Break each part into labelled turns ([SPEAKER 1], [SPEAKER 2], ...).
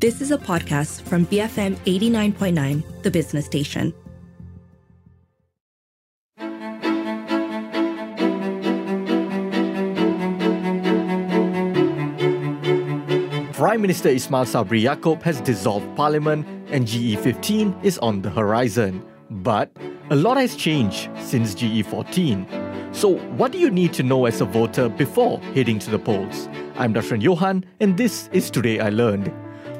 [SPEAKER 1] This is a podcast from BFM 89.9, the business station.
[SPEAKER 2] Prime Minister Ismail Sabri Yaakob has dissolved parliament and GE15 is on the horizon. But a lot has changed since GE14. So, what do you need to know as a voter before heading to the polls? I'm Dashran Johan, and this is Today I Learned.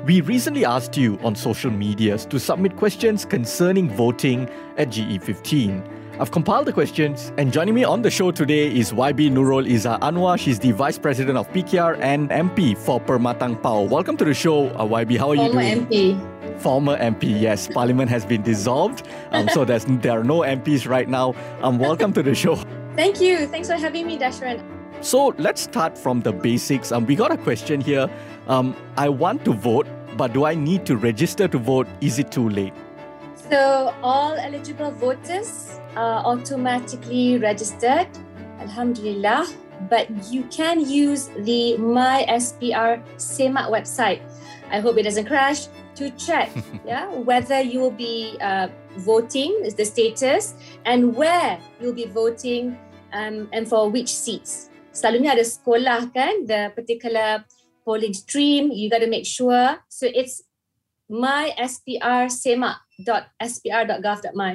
[SPEAKER 2] We recently asked you on social medias to submit questions concerning voting at GE15. I've compiled the questions, and joining me on the show today is YB Nurul Izzah Anwar. She's the Vice President of PKR and MP for Permatang Pauh. Welcome to the show, uh, YB. How are
[SPEAKER 3] Former
[SPEAKER 2] you
[SPEAKER 3] doing?
[SPEAKER 2] MP. Former MP, yes. Parliament has been dissolved, um, so there's, there are no MPs right now. Um, welcome to the show.
[SPEAKER 3] Thank you. Thanks for having me, Dashran.
[SPEAKER 2] So let's start from the basics. Um, we got a question here. Um, I want to vote, but do I need to register to vote? Is it too late?
[SPEAKER 3] So, all eligible voters are automatically registered, Alhamdulillah. But you can use the My SPR SEMAK website. I hope it doesn't crash to check yeah, whether you will be uh, voting, is the status, and where you'll be voting um, and for which seats. Selalunya ada sekolah kan, the particular polling stream, you got to make sure. So it's mySPRSEMAK.SPR.gov.my.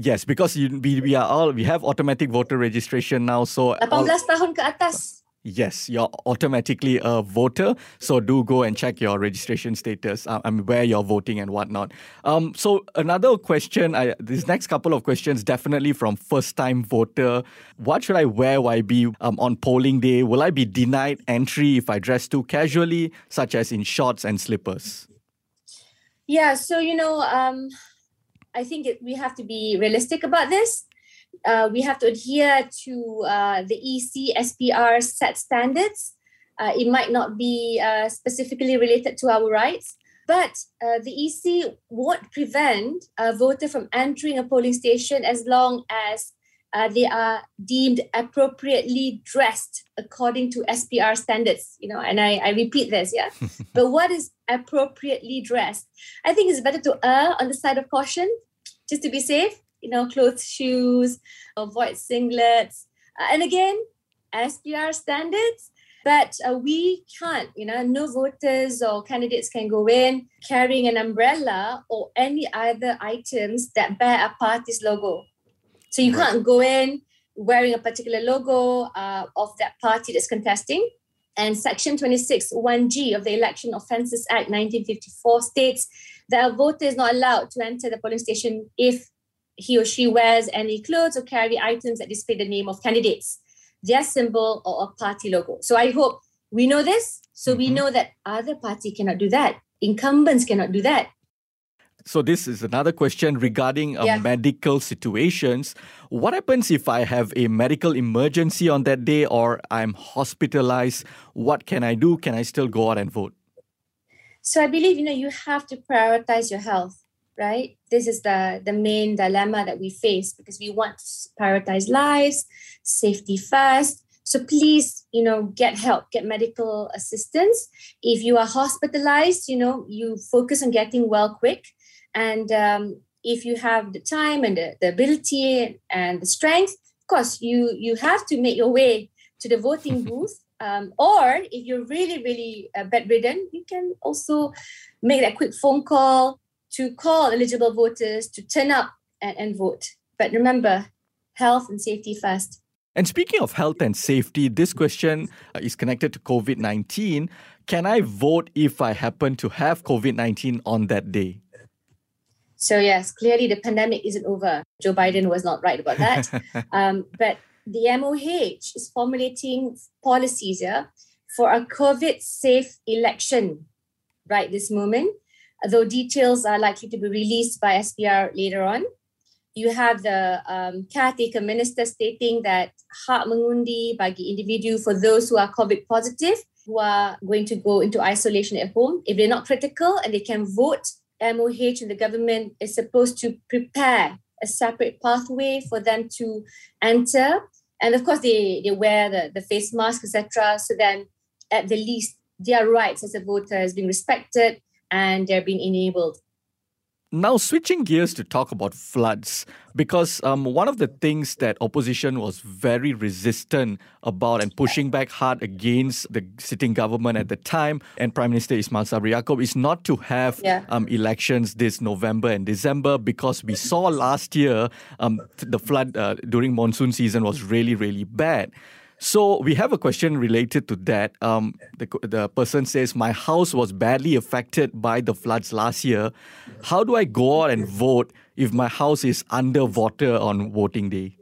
[SPEAKER 2] Yes, because you, we, we are all we have automatic voter registration now. So
[SPEAKER 3] 18
[SPEAKER 2] all,
[SPEAKER 3] tahun ke atas.
[SPEAKER 2] Yes, you're automatically a voter. So do go and check your registration status. Uh, I mean, where you're voting and whatnot. Um, so another question. I, this next couple of questions definitely from first-time voter. What should I wear? YB um, on polling day? Will I be denied entry if I dress too casually, such as in shorts and slippers?
[SPEAKER 3] Yeah, so you know, um, I think it, we have to be realistic about this. Uh, we have to adhere to uh, the EC SPR set standards. Uh, it might not be uh, specifically related to our rights, but uh, the EC won't prevent a voter from entering a polling station as long as uh, they are deemed appropriately dressed according to SPR standards. You know, and I, I repeat this, yeah. but what is appropriately dressed? I think it's better to err on the side of caution, just to be safe. You know, clothes, shoes, avoid singlets, uh, and again, SPR standards. But uh, we can't, you know, no voters or candidates can go in carrying an umbrella or any other items that bear a party's logo. So you can't go in wearing a particular logo uh, of that party that's contesting. And Section 26 1G of the Election Offences Act 1954 states that a voter is not allowed to enter the polling station if he or she wears any clothes or carry items that display the name of candidates, their symbol, or a party logo. So I hope we know this. So mm-hmm. we know that other party cannot do that. Incumbents cannot do that.
[SPEAKER 2] So this is another question regarding uh, yeah. medical situations. What happens if I have a medical emergency on that day or I'm hospitalized? What can I do? Can I still go out and vote?
[SPEAKER 3] So I believe you know you have to prioritize your health, right? This is the the main dilemma that we face because we want to prioritize lives, safety first. So please, you know, get help, get medical assistance. If you are hospitalized, you know, you focus on getting well quick and um, if you have the time and the, the ability and the strength, of course, you you have to make your way to the voting booth. Um, or if you're really, really uh, bedridden, you can also make that quick phone call to call eligible voters to turn up and, and vote. But remember, health and safety first.
[SPEAKER 2] And speaking of health and safety, this question uh, is connected to COVID 19. Can I vote if I happen to have COVID 19 on that day?
[SPEAKER 3] So, yes, clearly the pandemic isn't over. Joe Biden was not right about that. um, but the MOH is formulating policies yeah, for a COVID safe election right this moment, though details are likely to be released by SPR later on. You have the um, caretaker minister stating that hak mengundi bagi individu for those who are COVID positive who are going to go into isolation at home. If they're not critical and they can vote MOH and the government is supposed to prepare a separate pathway for them to enter. And of course, they, they wear the, the face mask, etc. So then, at the least, their rights as a voter has been respected and they're being enabled.
[SPEAKER 2] Now, switching gears to talk about floods, because um, one of the things that opposition was very resistant about and pushing back hard against the sitting government at the time and Prime Minister Ismail Sabri Yaakob is not to have
[SPEAKER 3] yeah.
[SPEAKER 2] um, elections this November and December because we saw last year um, the flood uh, during monsoon season was really, really bad. So we have a question related to that. Um, the, the person says, My house was badly affected by the floods last year. How do I go out and vote if my house is under water on voting day?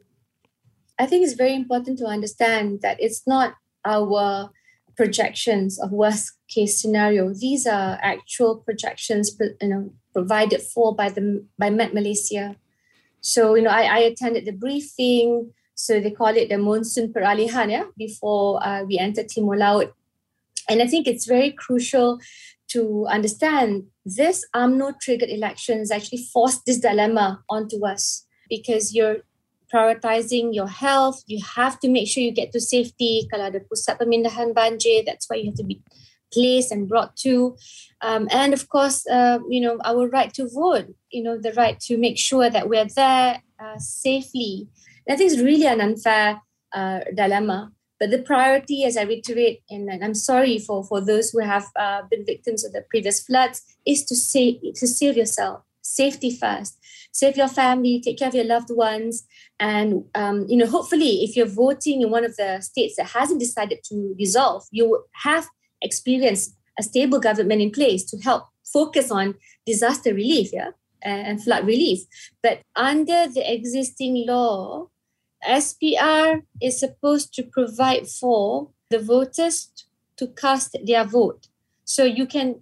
[SPEAKER 3] I think it's very important to understand that it's not our projections of worst case scenario. These are actual projections you know, provided for by the by Met Malaysia. So, you know, I, I attended the briefing so they call it the monsoon peralihan, yeah, before uh, we enter Timur Laut. And I think it's very crucial to understand this UMNO triggered elections actually forced this dilemma onto us because you're prioritizing your health. You have to make sure you get to safety. Kalau ada pusat pemindahan banjir, that's why you have to be placed and brought to. Um, and of course, uh, you know, our right to vote, you know, the right to make sure that we're there uh, safely I think it's really an unfair uh, dilemma. But the priority, as I reiterate, and, I'm sorry for, for those who have uh, been victims of the previous floods, is to save to save yourself, safety first, save your family, take care of your loved ones, and um, you know, hopefully, if you're voting in one of the states that hasn't decided to dissolve, you have experienced a stable government in place to help focus on disaster relief, yeah, and flood relief. But under the existing law, SPR is supposed to provide for the voters to cast their vote. So you can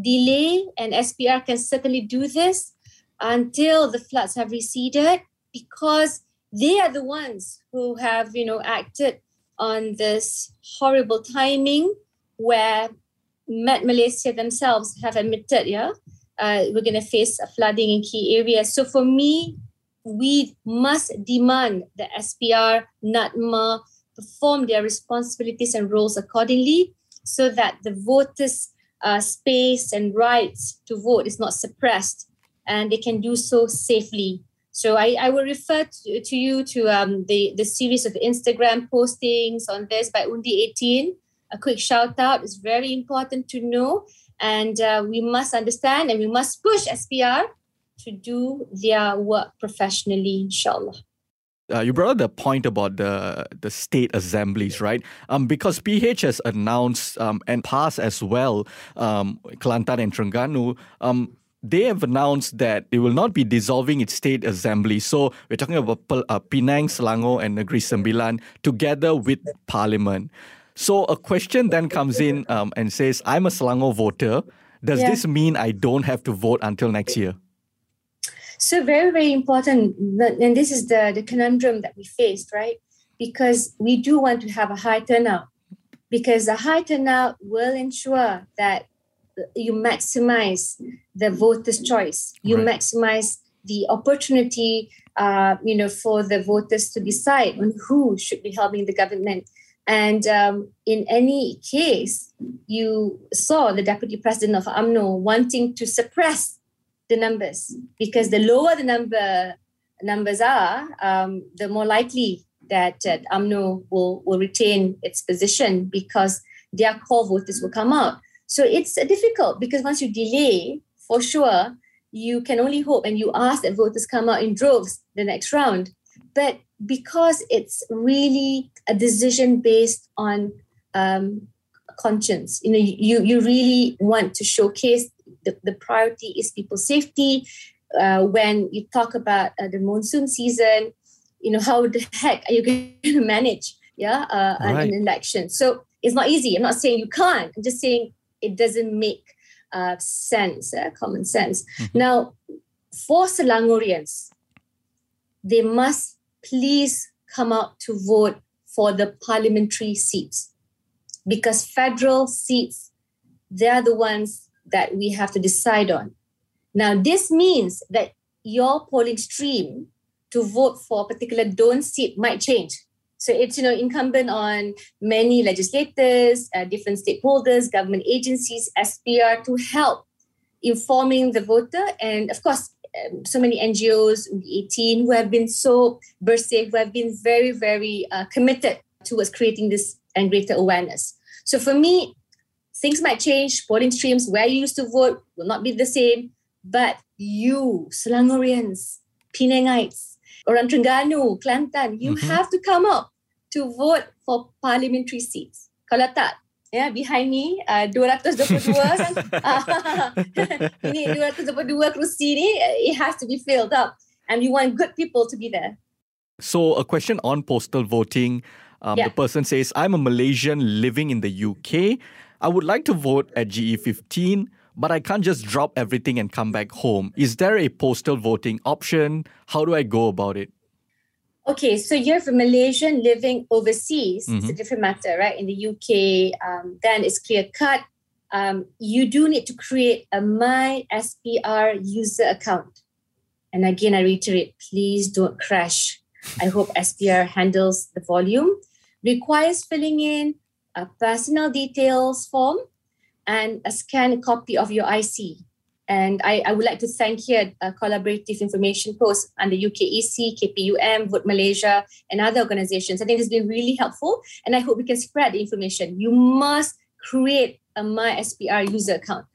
[SPEAKER 3] delay, and SPR can certainly do this until the floods have receded because they are the ones who have, you know, acted on this horrible timing where Met Malaysia themselves have admitted, yeah, uh, we're going to face a flooding in key areas. So for me, we must demand the SPR, NADMA perform their responsibilities and roles accordingly so that the voters' uh, space and rights to vote is not suppressed and they can do so safely. So I, I will refer to, to you to um, the, the series of Instagram postings on this by Undi 18. A quick shout out is very important to know. And uh, we must understand and we must push SPR to do their work professionally, inshallah.
[SPEAKER 2] Uh, you brought up the point about the the state assemblies, right? Um, because PH has announced um, and passed as well, um, Kelantan and Terengganu. Um, they have announced that they will not be dissolving its state assembly. So we're talking about uh, Penang, Selangor, and Negeri Sembilan together with Parliament. So a question then comes in um, and says, "I'm a Selangor voter. Does yeah. this mean I don't have to vote until next year?"
[SPEAKER 3] So very, very important. And this is the, the conundrum that we faced, right? Because we do want to have a high turnout because a high turnout will ensure that you maximize the voters' choice. You right. maximize the opportunity, uh, you know, for the voters to decide on who should be helping the government. And um, in any case, you saw the deputy president of UMNO wanting to suppress the numbers because the lower the number numbers are, um, the more likely that uh, UMNO will, will retain its position because their core voters will come out. So it's difficult because once you delay, for sure, you can only hope and you ask that voters come out in droves the next round. But because it's really a decision based on um, conscience, you know, you, you really want to showcase the, the priority is people's safety. Uh, when you talk about uh, the monsoon season, you know, how the heck are you going to manage yeah, uh, right. an election? So it's not easy. I'm not saying you can't. I'm just saying it doesn't make uh, sense, uh, common sense. Mm-hmm. Now, for Selangorians, they must please come out to vote for the parliamentary seats because federal seats, they're the ones that we have to decide on. Now, this means that your polling stream to vote for a particular don't seat might change. So it's you know incumbent on many legislators, uh, different stakeholders, government agencies, SPR to help informing the voter. And of course, um, so many NGOs, 18, who have been so Bersih, who have been very, very uh, committed towards creating this and greater awareness. So for me, things might change. Polling streams, where you used to vote, will not be the same. But you, Selangorians, Penangites, orang Terengganu, Kelantan, you mm-hmm. have to come up to vote for parliamentary seats. Kalau tak, ya yeah, behind me uh, 222 kan ini 222 kerusi ni it has to be filled up and we want good people to be there
[SPEAKER 2] so a question on postal voting um, yeah. the person says i'm a malaysian living in the uk i would like to vote at ge15 but I can't just drop everything and come back home. Is there a postal voting option? How do I go about it?
[SPEAKER 3] Okay, so you're a Malaysian living overseas. Mm-hmm. It's a mm-hmm. different matter, right? In the UK, um, then it's clear cut. Um, you do need to create a My SPR user account. And again, I reiterate, please don't crash. I hope SPR handles the volume. Requires filling in a personal details form and a scanned copy of your IC. And I, I would like to thank here a collaborative information post under UKEC, KPUM, Vote Malaysia, and other organizations. I think it's been really helpful, and I hope we can spread the information. You must create a My SPR user account.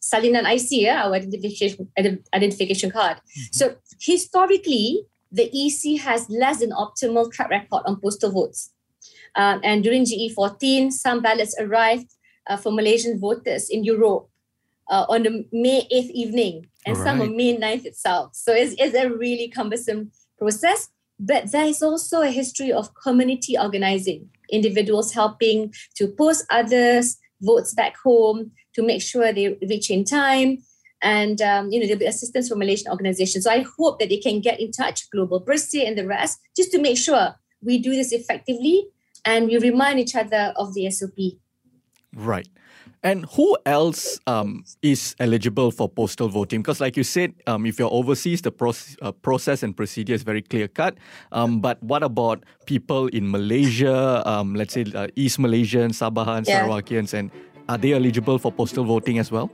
[SPEAKER 3] Salinan IC, yeah, our identification, identification card. Mm-hmm. So historically, the EC has less than optimal track record on postal votes. Um, and during GE14, some ballots arrived uh, for Malaysian voters in Europe uh, on the May 8th evening and right. some on May 9th itself. So it's, it's a really cumbersome process. But there is also a history of community organizing, individuals helping to post others' votes back home to make sure they reach in time. And um, you know there'll be assistance from Malaysian organizations. So I hope that they can get in touch, Global Bersih and the rest, just to make sure we do this effectively and we remind each other of the SOP.
[SPEAKER 2] Right. And who else um, is eligible for postal voting? Because, like you said, um, if you're overseas, the proce- uh, process and procedure is very clear cut. Um, but what about people in Malaysia, um, let's say uh, East Malaysians, Sabahans, yeah. Sarawakians, and are they eligible for postal voting as well?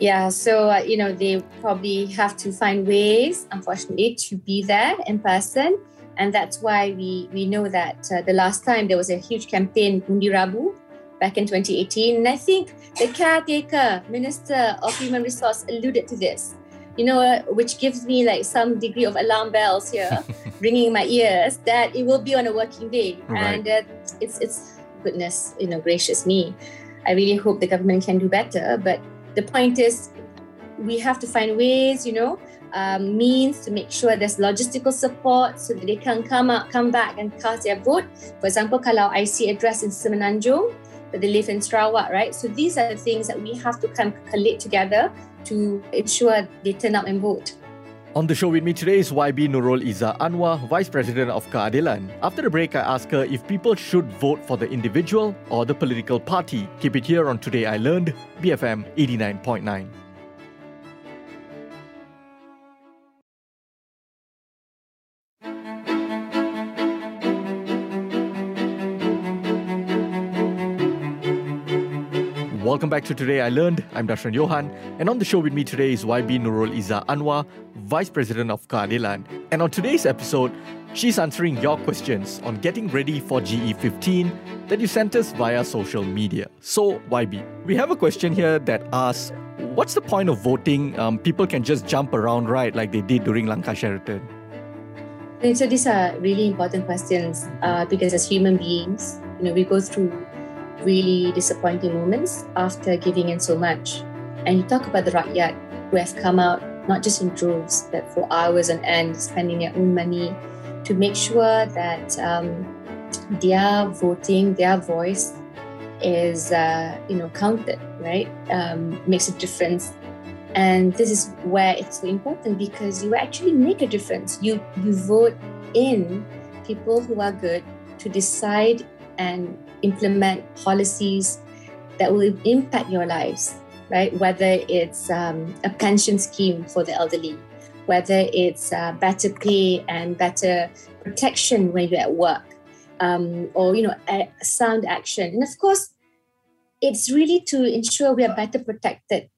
[SPEAKER 3] Yeah, so uh, you know they probably have to find ways, unfortunately, to be there in person, and that's why we we know that uh, the last time there was a huge campaign Undi Rabu back in 2018. And I think the caretaker, Minister of Human Resource, alluded to this, you know, uh, which gives me like some degree of alarm bells here ringing in my ears that it will be on a working day. Right. And uh, it's, it's, goodness, you know, gracious me. I really hope the government can do better. But the point is, we have to find ways, you know, um, means to make sure there's logistical support so that they can come out, come back and cast their vote. For example, kalau I see address in Semenanjung, that they live in Sarawak, right? So these are the things that we have to kind of collate together to ensure they turn up and vote.
[SPEAKER 2] On the show with me today is YB Nurul Izzah Anwar, Vice President of Keadilan. After the break, I ask her if people should vote for the individual or the political party. Keep it here on Today I Learned, BFM 89.9. Welcome back to Today I Learned. I'm Dashran Johan, and on the show with me today is YB Nurul Izzah Anwar, Vice President of Keadilan. And on today's episode, she's answering your questions on getting ready for GE15 that you sent us via social media. So, YB, we have a question here that asks, What's the point of voting? Um, people can just jump around, right, like they did during Langkah Sheraton.
[SPEAKER 3] So these are really important questions uh, because as human beings, you know, we go through really disappointing moments after giving in so much. And you talk about the rakyat who have come out not just in droves, but for hours on end, spending their own money to make sure that um, their voting, their voice is, uh, you know, counted, right? Um, makes a difference. And this is where it's so important because you actually make a difference. You you vote in people who are good to decide and implement policies that will impact your lives, right? Whether it's um, a pension scheme for the elderly, whether it's uh, better pay and better protection when you're at work, um, or you know, a sound action, and of course, it's really to ensure we are better protected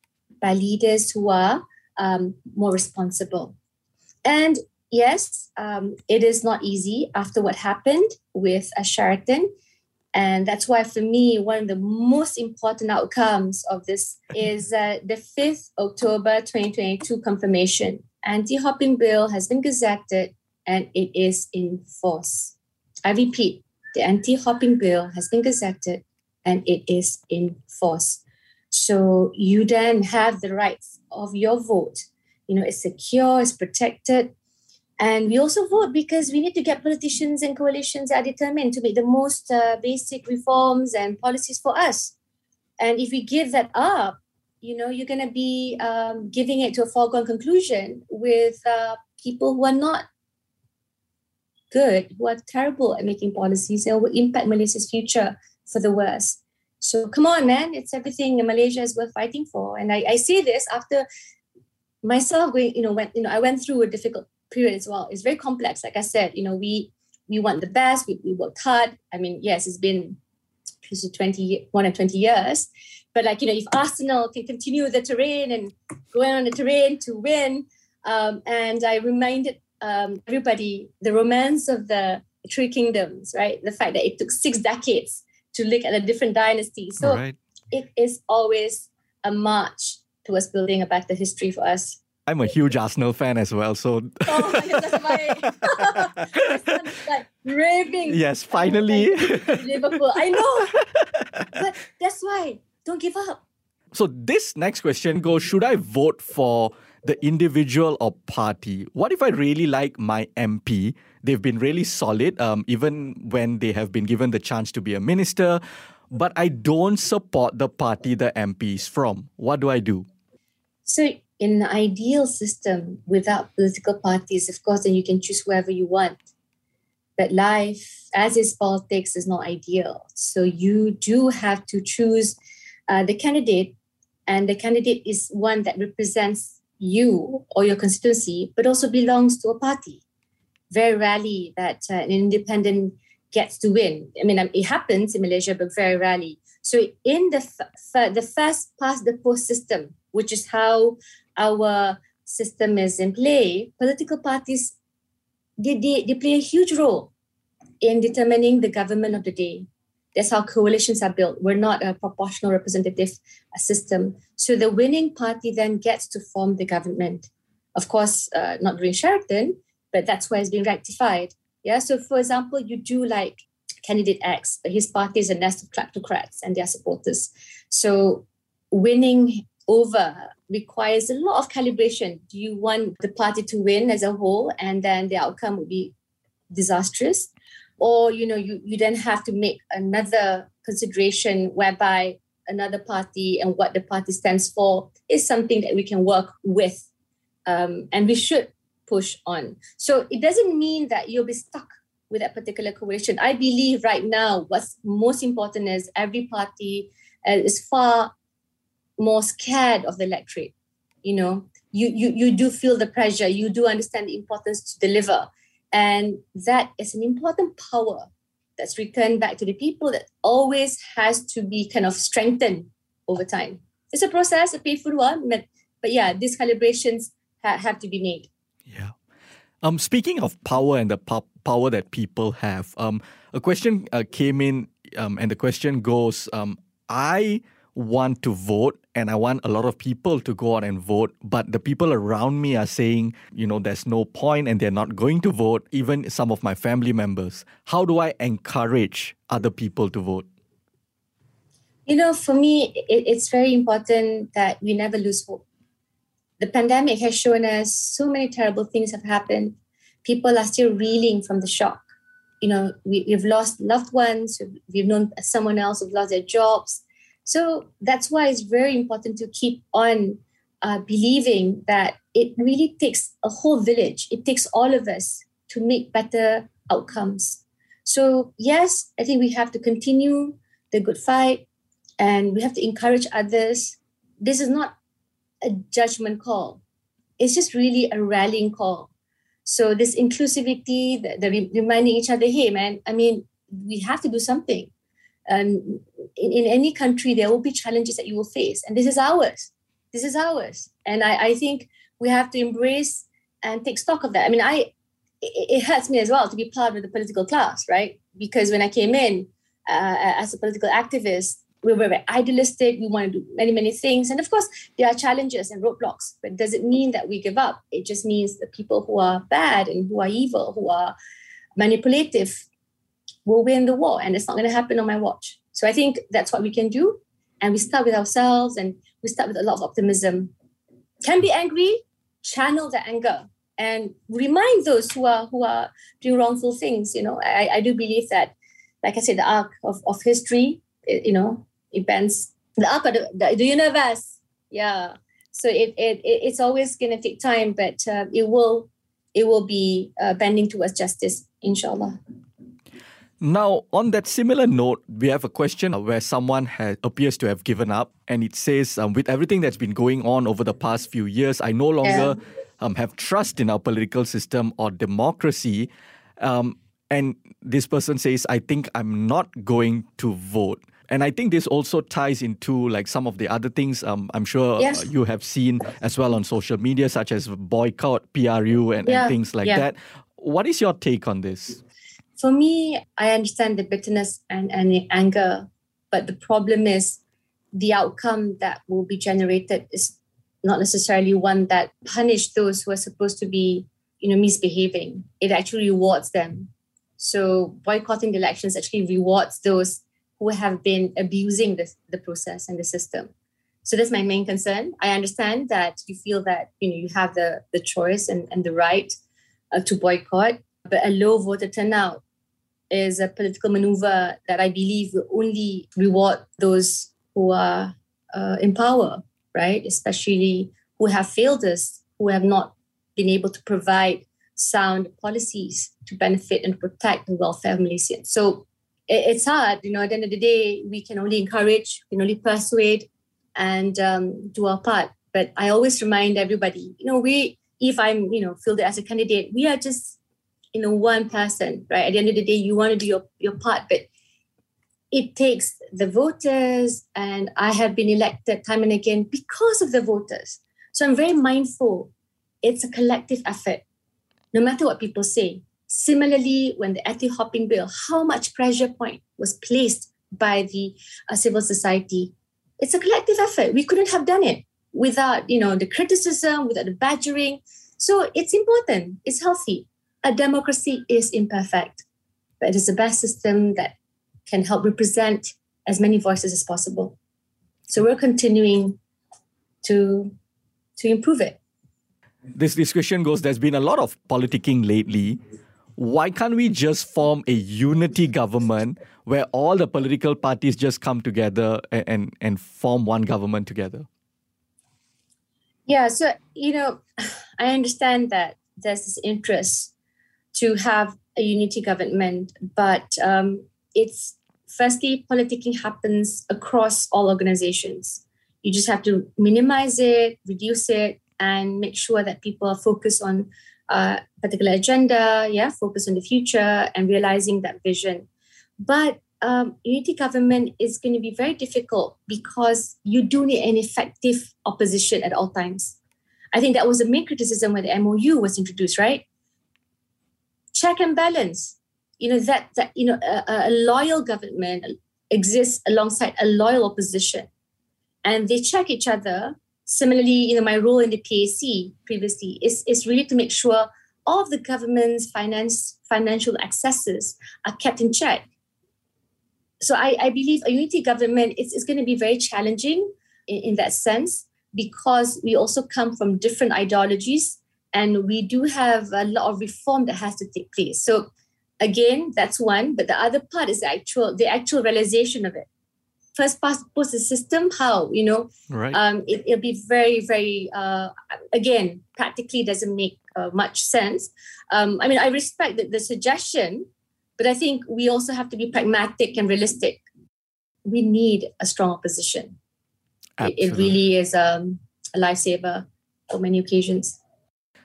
[SPEAKER 3] by leaders who are um, more responsible. And yes, um, it is not easy after what happened with uh, Sheraton. And that's why, for me, one of the most important outcomes of this is uh, the 5th October 2022 confirmation. Anti hopping bill has been gazetted and it is in force. I repeat, the anti hopping bill has been gazetted and it is in force. So you then have the rights of your vote. You know, it's secure, it's protected. And we also vote because we need to get politicians and coalitions that are determined to make the most uh, basic reforms and policies for us. And if we give that up, you know, you're going to be um, giving it to a foregone conclusion with uh, people who are not good, who are terrible at making policies and will impact Malaysia's future for the worse. So come on, man, it's everything Malaysia is worth fighting for. And I, I say this after myself going, you know, when you know, I went through a difficult period as well. It's very complex. Like I said, you know, we we want the best, we, we worked hard. I mean, yes, it's been close to 20, more than 20 years. But like, you know, if Arsenal can continue the terrain and going on the terrain to win, um, and I reminded um, everybody the romance of the Three Kingdoms, right? The fact that it took six decades to look at the different dynasties. So right. it is always a march towards building a better history for us.
[SPEAKER 2] I'm a huge Arsenal fan as well, so.
[SPEAKER 3] oh my, my like raving.
[SPEAKER 2] Yes, finally.
[SPEAKER 3] Liverpool, I know, but that's why don't give up.
[SPEAKER 2] So this next question goes: Should I vote for the individual or party. What if I really like my MP? They've been really solid, um, even when they have been given the chance to be a minister, but I don't support the party the MP is from. What do I do?
[SPEAKER 3] So, in an ideal system without political parties, of course, then you can choose whoever you want. But life, as is politics, is not ideal. So, you do have to choose uh, the candidate, and the candidate is one that represents you or your constituency, but also belongs to a party. Very rarely that uh, an independent gets to win. I mean, it happens in Malaysia, but very rarely. So, in the f- the first past the post system, which is how our system is in play, political parties they, they, they play a huge role in determining the government of the day. That's how coalitions are built. We're not a proportional representative system. So the winning party then gets to form the government. Of course, uh, not during Sheraton, but that's where it's been rectified. Yeah. So, for example, you do like candidate X, but his party is a nest of kleptocrats and their supporters. So, winning over requires a lot of calibration. Do you want the party to win as a whole, and then the outcome would be disastrous? or you know you, you then have to make another consideration whereby another party and what the party stands for is something that we can work with um, and we should push on so it doesn't mean that you'll be stuck with that particular coalition i believe right now what's most important is every party uh, is far more scared of the electorate you know you, you you do feel the pressure you do understand the importance to deliver and that is an important power that's returned back to the people that always has to be kind of strengthened over time. It's a process, a painful one, but, yeah, these calibrations ha- have to be made.
[SPEAKER 2] Yeah. Um, speaking of power and the po- power that people have, um, a question uh, came in, um, and the question goes, um, I want to vote and I want a lot of people to go out and vote, but the people around me are saying, you know, there's no point and they're not going to vote, even some of my family members. How do I encourage other people to vote?
[SPEAKER 3] You know, for me, it, it's very important that we never lose hope. The pandemic has shown us so many terrible things have happened. People are still reeling from the shock. You know, we, we've lost loved ones, we've known someone else who've lost their jobs so that's why it's very important to keep on uh, believing that it really takes a whole village, it takes all of us to make better outcomes. So, yes, I think we have to continue the good fight and we have to encourage others. This is not a judgment call, it's just really a rallying call. So, this inclusivity, the, the reminding each other, hey, man, I mean, we have to do something. And in, in any country, there will be challenges that you will face, and this is ours. This is ours. And I, I think we have to embrace and take stock of that. I mean, I it, hurts me as well to be part of the political class, right? Because when I came in uh, as a political activist, we were very idealistic. We want to do many, many things. And of course, there are challenges and roadblocks, but does it mean that we give up? It just means the people who are bad and who are evil, who are manipulative, will win the war. And it's not going to happen on my watch. So I think that's what we can do. And we start with ourselves and we start with a lot of optimism. Can be angry, channel the anger and remind those who are who are doing wrongful things. You know, I, I do believe that, like I said, the arc of, of history, you know, events, the arc of the, the, the universe. Yeah. So it, it, it it's always to take time, but uh, it will it will be uh, bending towards justice, inshallah.
[SPEAKER 2] Now, on that similar note, we have a question where someone has, appears to have given up, and it says, um, "With everything that's been going on over the past few years, I no longer um, have trust in our political system or democracy." Um, and this person says, "I think I'm not going to vote." And I think this also ties into like some of the other things um, I'm sure yes. you have seen as well on social media, such as boycott, PRU, and, yeah. and things like yeah. that. What is your take on this?
[SPEAKER 3] For me, I understand the bitterness and, and the anger, but the problem is the outcome that will be generated is not necessarily one that punish those who are supposed to be, you know, misbehaving. It actually rewards them. So boycotting the elections actually rewards those who have been abusing the, the process and the system. So that's my main concern. I understand that you feel that you know you have the, the choice and, and the right uh, to boycott, but a low voter turnout is a political maneuver that I believe will only reward those who are uh, in power, right? Especially who have failed us, who have not been able to provide sound policies to benefit and protect the welfare of Malaysians. So it's hard. You know, at the end of the day, we can only encourage, we can only persuade and um, do our part. But I always remind everybody, you know, we, if I'm, you know, fielded as a candidate, we are just, you know, one person, right? At the end of the day, you want to do your, your part, but it takes the voters, and I have been elected time and again because of the voters. So I'm very mindful. It's a collective effort, no matter what people say. Similarly, when the anti-hopping bill, how much pressure point was placed by the uh, civil society? It's a collective effort. We couldn't have done it without, you know, the criticism, without the badgering. So it's important. It's healthy. A democracy is imperfect, but it is the best system that can help represent as many voices as possible. So we're continuing to to improve it.
[SPEAKER 2] This discussion goes. There's been a lot of politicking lately why can't we just form a unity government where all the political parties just come together and, and, and form one government together?
[SPEAKER 3] Yeah, so, you know, I understand that there's this interest to have a unity government, but um, it's firstly, politicking happens across all organizations. You just have to minimize it, reduce it, and make sure that people are focused on a particular agenda, yeah, focus on the future and realizing that vision. But um, unity government is going to be very difficult because you do need an effective opposition at all times. I think that was the main criticism when the MOU was introduced, right? Check and balance. You know that that you know a, a loyal government exists alongside a loyal opposition, and they check each other Similarly, you know, my role in the PAC previously is, is really to make sure all of the government's finance financial accesses are kept in check. So I, I believe a unity government is, is going to be very challenging in, in that sense because we also come from different ideologies and we do have a lot of reform that has to take place. So again, that's one, but the other part is the actual the actual realization of it. First pass post the system how you know?
[SPEAKER 2] Right.
[SPEAKER 3] Um it, will be very very uh again practically doesn't make uh, much sense. Um i mean i respect the, the suggestion but i think we also have to be pragmatic and realistic. We need a strong opposition. It, it, really is um, a lifesaver for many occasions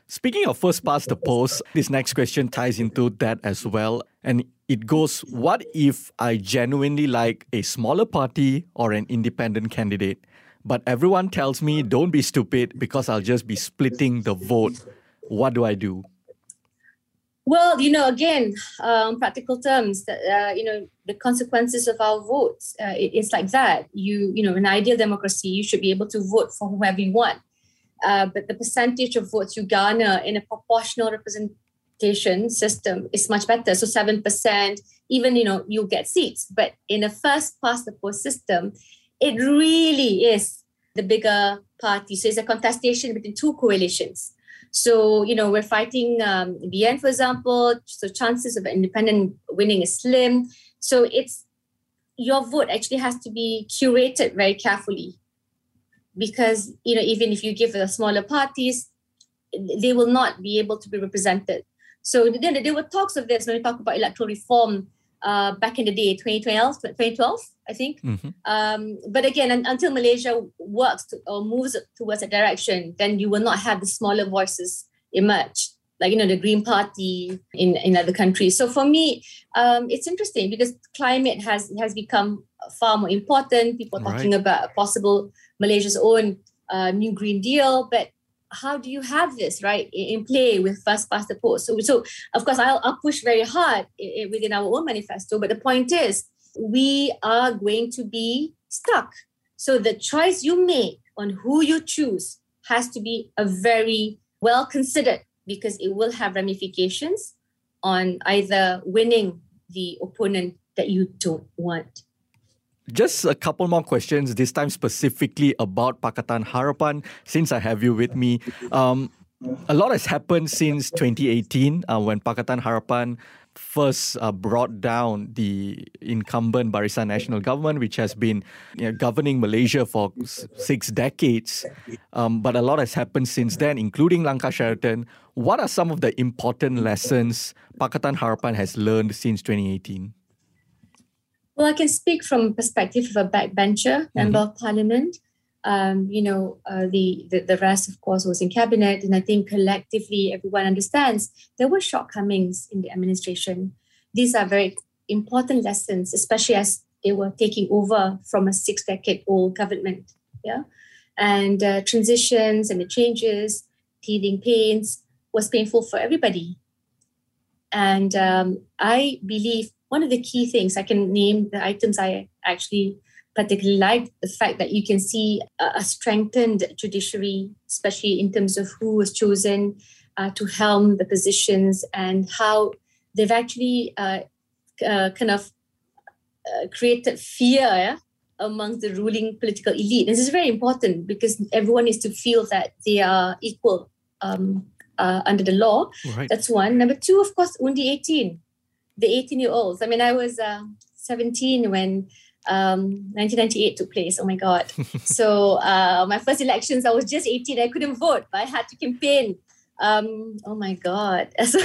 [SPEAKER 2] Speaking of first past the post, this next question ties into that as well. And it goes What if I genuinely like a smaller party or an independent candidate, but everyone tells me don't be stupid because I'll just be splitting the vote. What do I do?
[SPEAKER 3] Well, you know, again, um, practical terms, uh, you know, the consequences of our votes, uh, it, it's like that. You, you know, in ideal democracy, you should be able to vote for whoever you want. Uh, but the percentage of votes you garner in a proportional representation system is much better. So 7%, even, you know, you'll get seats. But in a first past the post system, it really is the bigger party. So it's a contestation between two coalitions. So, you know, we're fighting um, BN, for example. So chances of independent winning is slim. So it's your vote actually has to be curated very carefully because, you know, even if you give the smaller parties, they will not be able to be represented. So then there were talks of this when we talk about electoral reform uh, back in the day, 2012, 2012 I think. Mm-hmm. Um, but again, until Malaysia works to, or moves towards a direction, then you will not have the smaller voices emerge, like you know the Green Party in in other countries. So for me, um, it's interesting because climate has has become far more important. People are talking right. about possible Malaysia's own uh, new Green Deal, but how do you have this right in play with first past the post? So, so of course, I'll, I'll push very hard within our own manifesto. But the point is, we are going to be stuck. So the choice you make on who you choose has to be a very well considered because it will have ramifications on either winning the opponent that you don't want.
[SPEAKER 2] Just a couple more questions, this time specifically about Pakatan Harapan, since I have you with me. Um, a lot has happened since 2018 uh, when Pakatan Harapan first uh, brought down the incumbent Barisan Nasional government, which has been you know, governing Malaysia for s- six decades. Um, but a lot has happened since then, including Langkah Sheraton. What are some of the important lessons Pakatan Harapan has learned since 2018?
[SPEAKER 3] Well, I can speak from the perspective of a backbencher, member mm-hmm. of parliament um, you know, uh, the, the, the rest, of course, was in cabinet, and I think collectively everyone understands there were shortcomings in the administration. These are very important lessons, especially as they were taking over from a six-decade-old government. Yeah, and uh, transitions and the changes, teething pains was painful for everybody. And um, I believe one of the key things I can name the items I actually particularly like the fact that you can see a, strengthened judiciary, especially in terms of who was chosen uh, to helm the positions and how they've actually uh, uh, kind of uh, created fear yeah, among the ruling political elite. This is very important because everyone needs to feel that they are equal um, uh, under the law. Right. That's one. Number two, of course, Undi 18, the 18 year olds. I mean, I was uh, 17 when um, 1998 took place. Oh my God. so uh, my first elections, I was just 18. I couldn't vote, but I had to campaign. Um, oh my God. So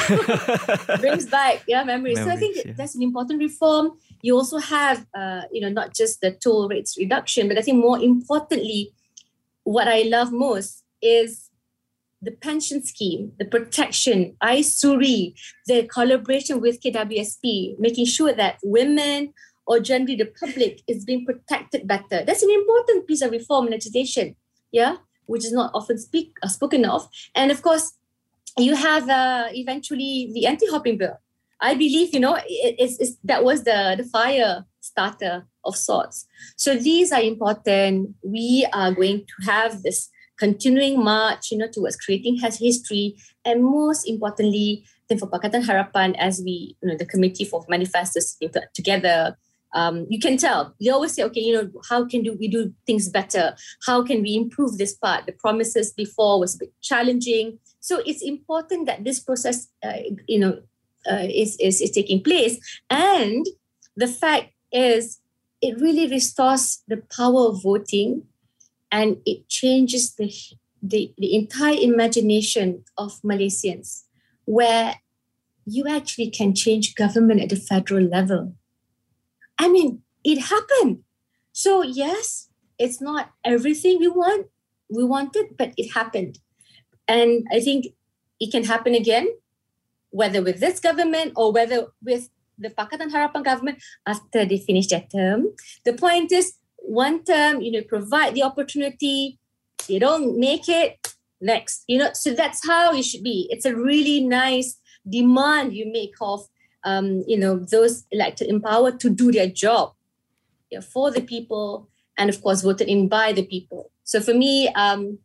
[SPEAKER 3] brings back yeah, memories. memories so I think yeah. that's an important reform. You also have, uh, you know, not just the toll rates reduction, but I think more importantly, what I love most is the pension scheme, the protection, iSuri, the collaboration with KWSP, making sure that women or generally the public is being protected better. That's an important piece of reform legislation, yeah, which is not often speak uh, spoken of. And of course, you have uh, eventually the anti-hopping bill. I believe you know it, it's, it's, that was the the fire starter of sorts. So these are important. We are going to have this continuing march, you know, towards creating has history, and most importantly, then for Pakatan Harapan, as we, you know, the committee for manifestos together, um, you can tell. They always say okay you know how can do we do things better? How can we improve this part? The promises before was a bit challenging. So it's important that this process uh, you know uh, is, is is taking place and the fact is it really restores the power of voting and it changes the the, the entire imagination of malaysians where you actually can change government at the federal level I mean, it happened. So yes, it's not everything we want we wanted, but it happened. And I think it can happen again, whether with this government or whether with the Pakatan Harapan government after they finish their term. The point is, one term, you know, provide the opportunity. You don't make it, next. You know, so that's how it should be. It's a really nice demand you make of, um, you know, those elected empowered to do their job you know, for the people and of course voted in by the people. So for me, um,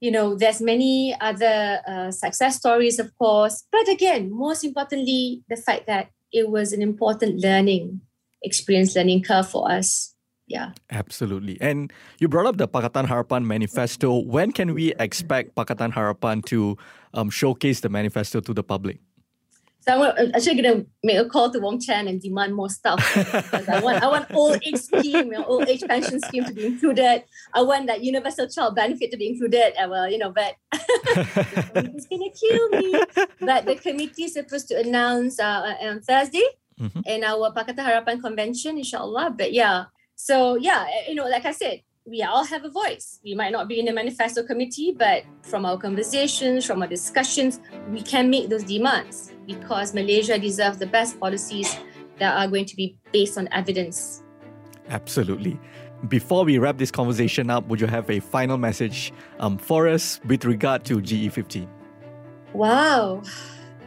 [SPEAKER 3] you know, there's many other uh, success stories, of course, but again, most importantly, the fact that it was an important learning experience, learning curve for us. Yeah.
[SPEAKER 2] Absolutely. And you brought up the Pakatan Harapan manifesto. When can we expect Pakatan Harapan to um, showcase the manifesto to the public?
[SPEAKER 3] So I'm actually going to make a call to Wong Chen and demand more stuff because I want I want old age scheme, you know, old age pension scheme to be included. I want that universal child benefit to be included. Well, you know, but it's going to kill me. But the committee is supposed to announce uh, on Thursday mm-hmm. in our Pakatan Harapan convention, inshallah. But yeah, so yeah, eh, you know, like I said, we all have a voice. We might not be in the manifesto committee, but from our conversations, from our discussions, we can make those demands because Malaysia deserves the best policies that are going to be based on evidence.
[SPEAKER 2] Absolutely. Before we wrap this conversation up, would you have a final message um, for us with regard to GE15?
[SPEAKER 3] Wow.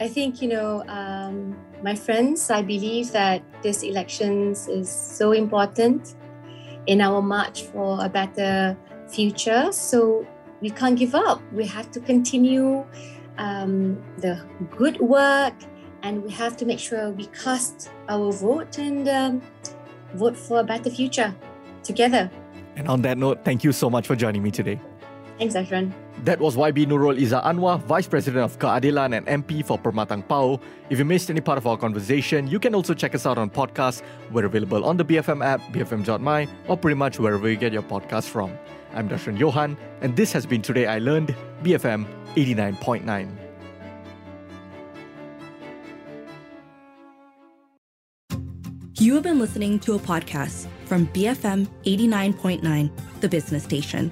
[SPEAKER 3] I think, you know, um, my friends, I believe that this elections is so important in our march for a better future. So we can't give up. We have to continue um, the good work, and we have to make sure we cast our vote and um, vote for a better future together.
[SPEAKER 2] And on that note, thank you so much for joining me today.
[SPEAKER 3] Thanks, Ashran.
[SPEAKER 2] That was YB Nurul Izzah Anwar, Vice President of Keadilan and MP for Permatang Pauh. If you missed any part of our conversation, you can also check us out on podcasts. We're available on the BFM app, BFM.my, or pretty much wherever you get your podcasts from. I'm Darshan Johan, and this has been Today I Learned, BFM 89.9.
[SPEAKER 1] You have been listening to a podcast from BFM 89.9, the business station.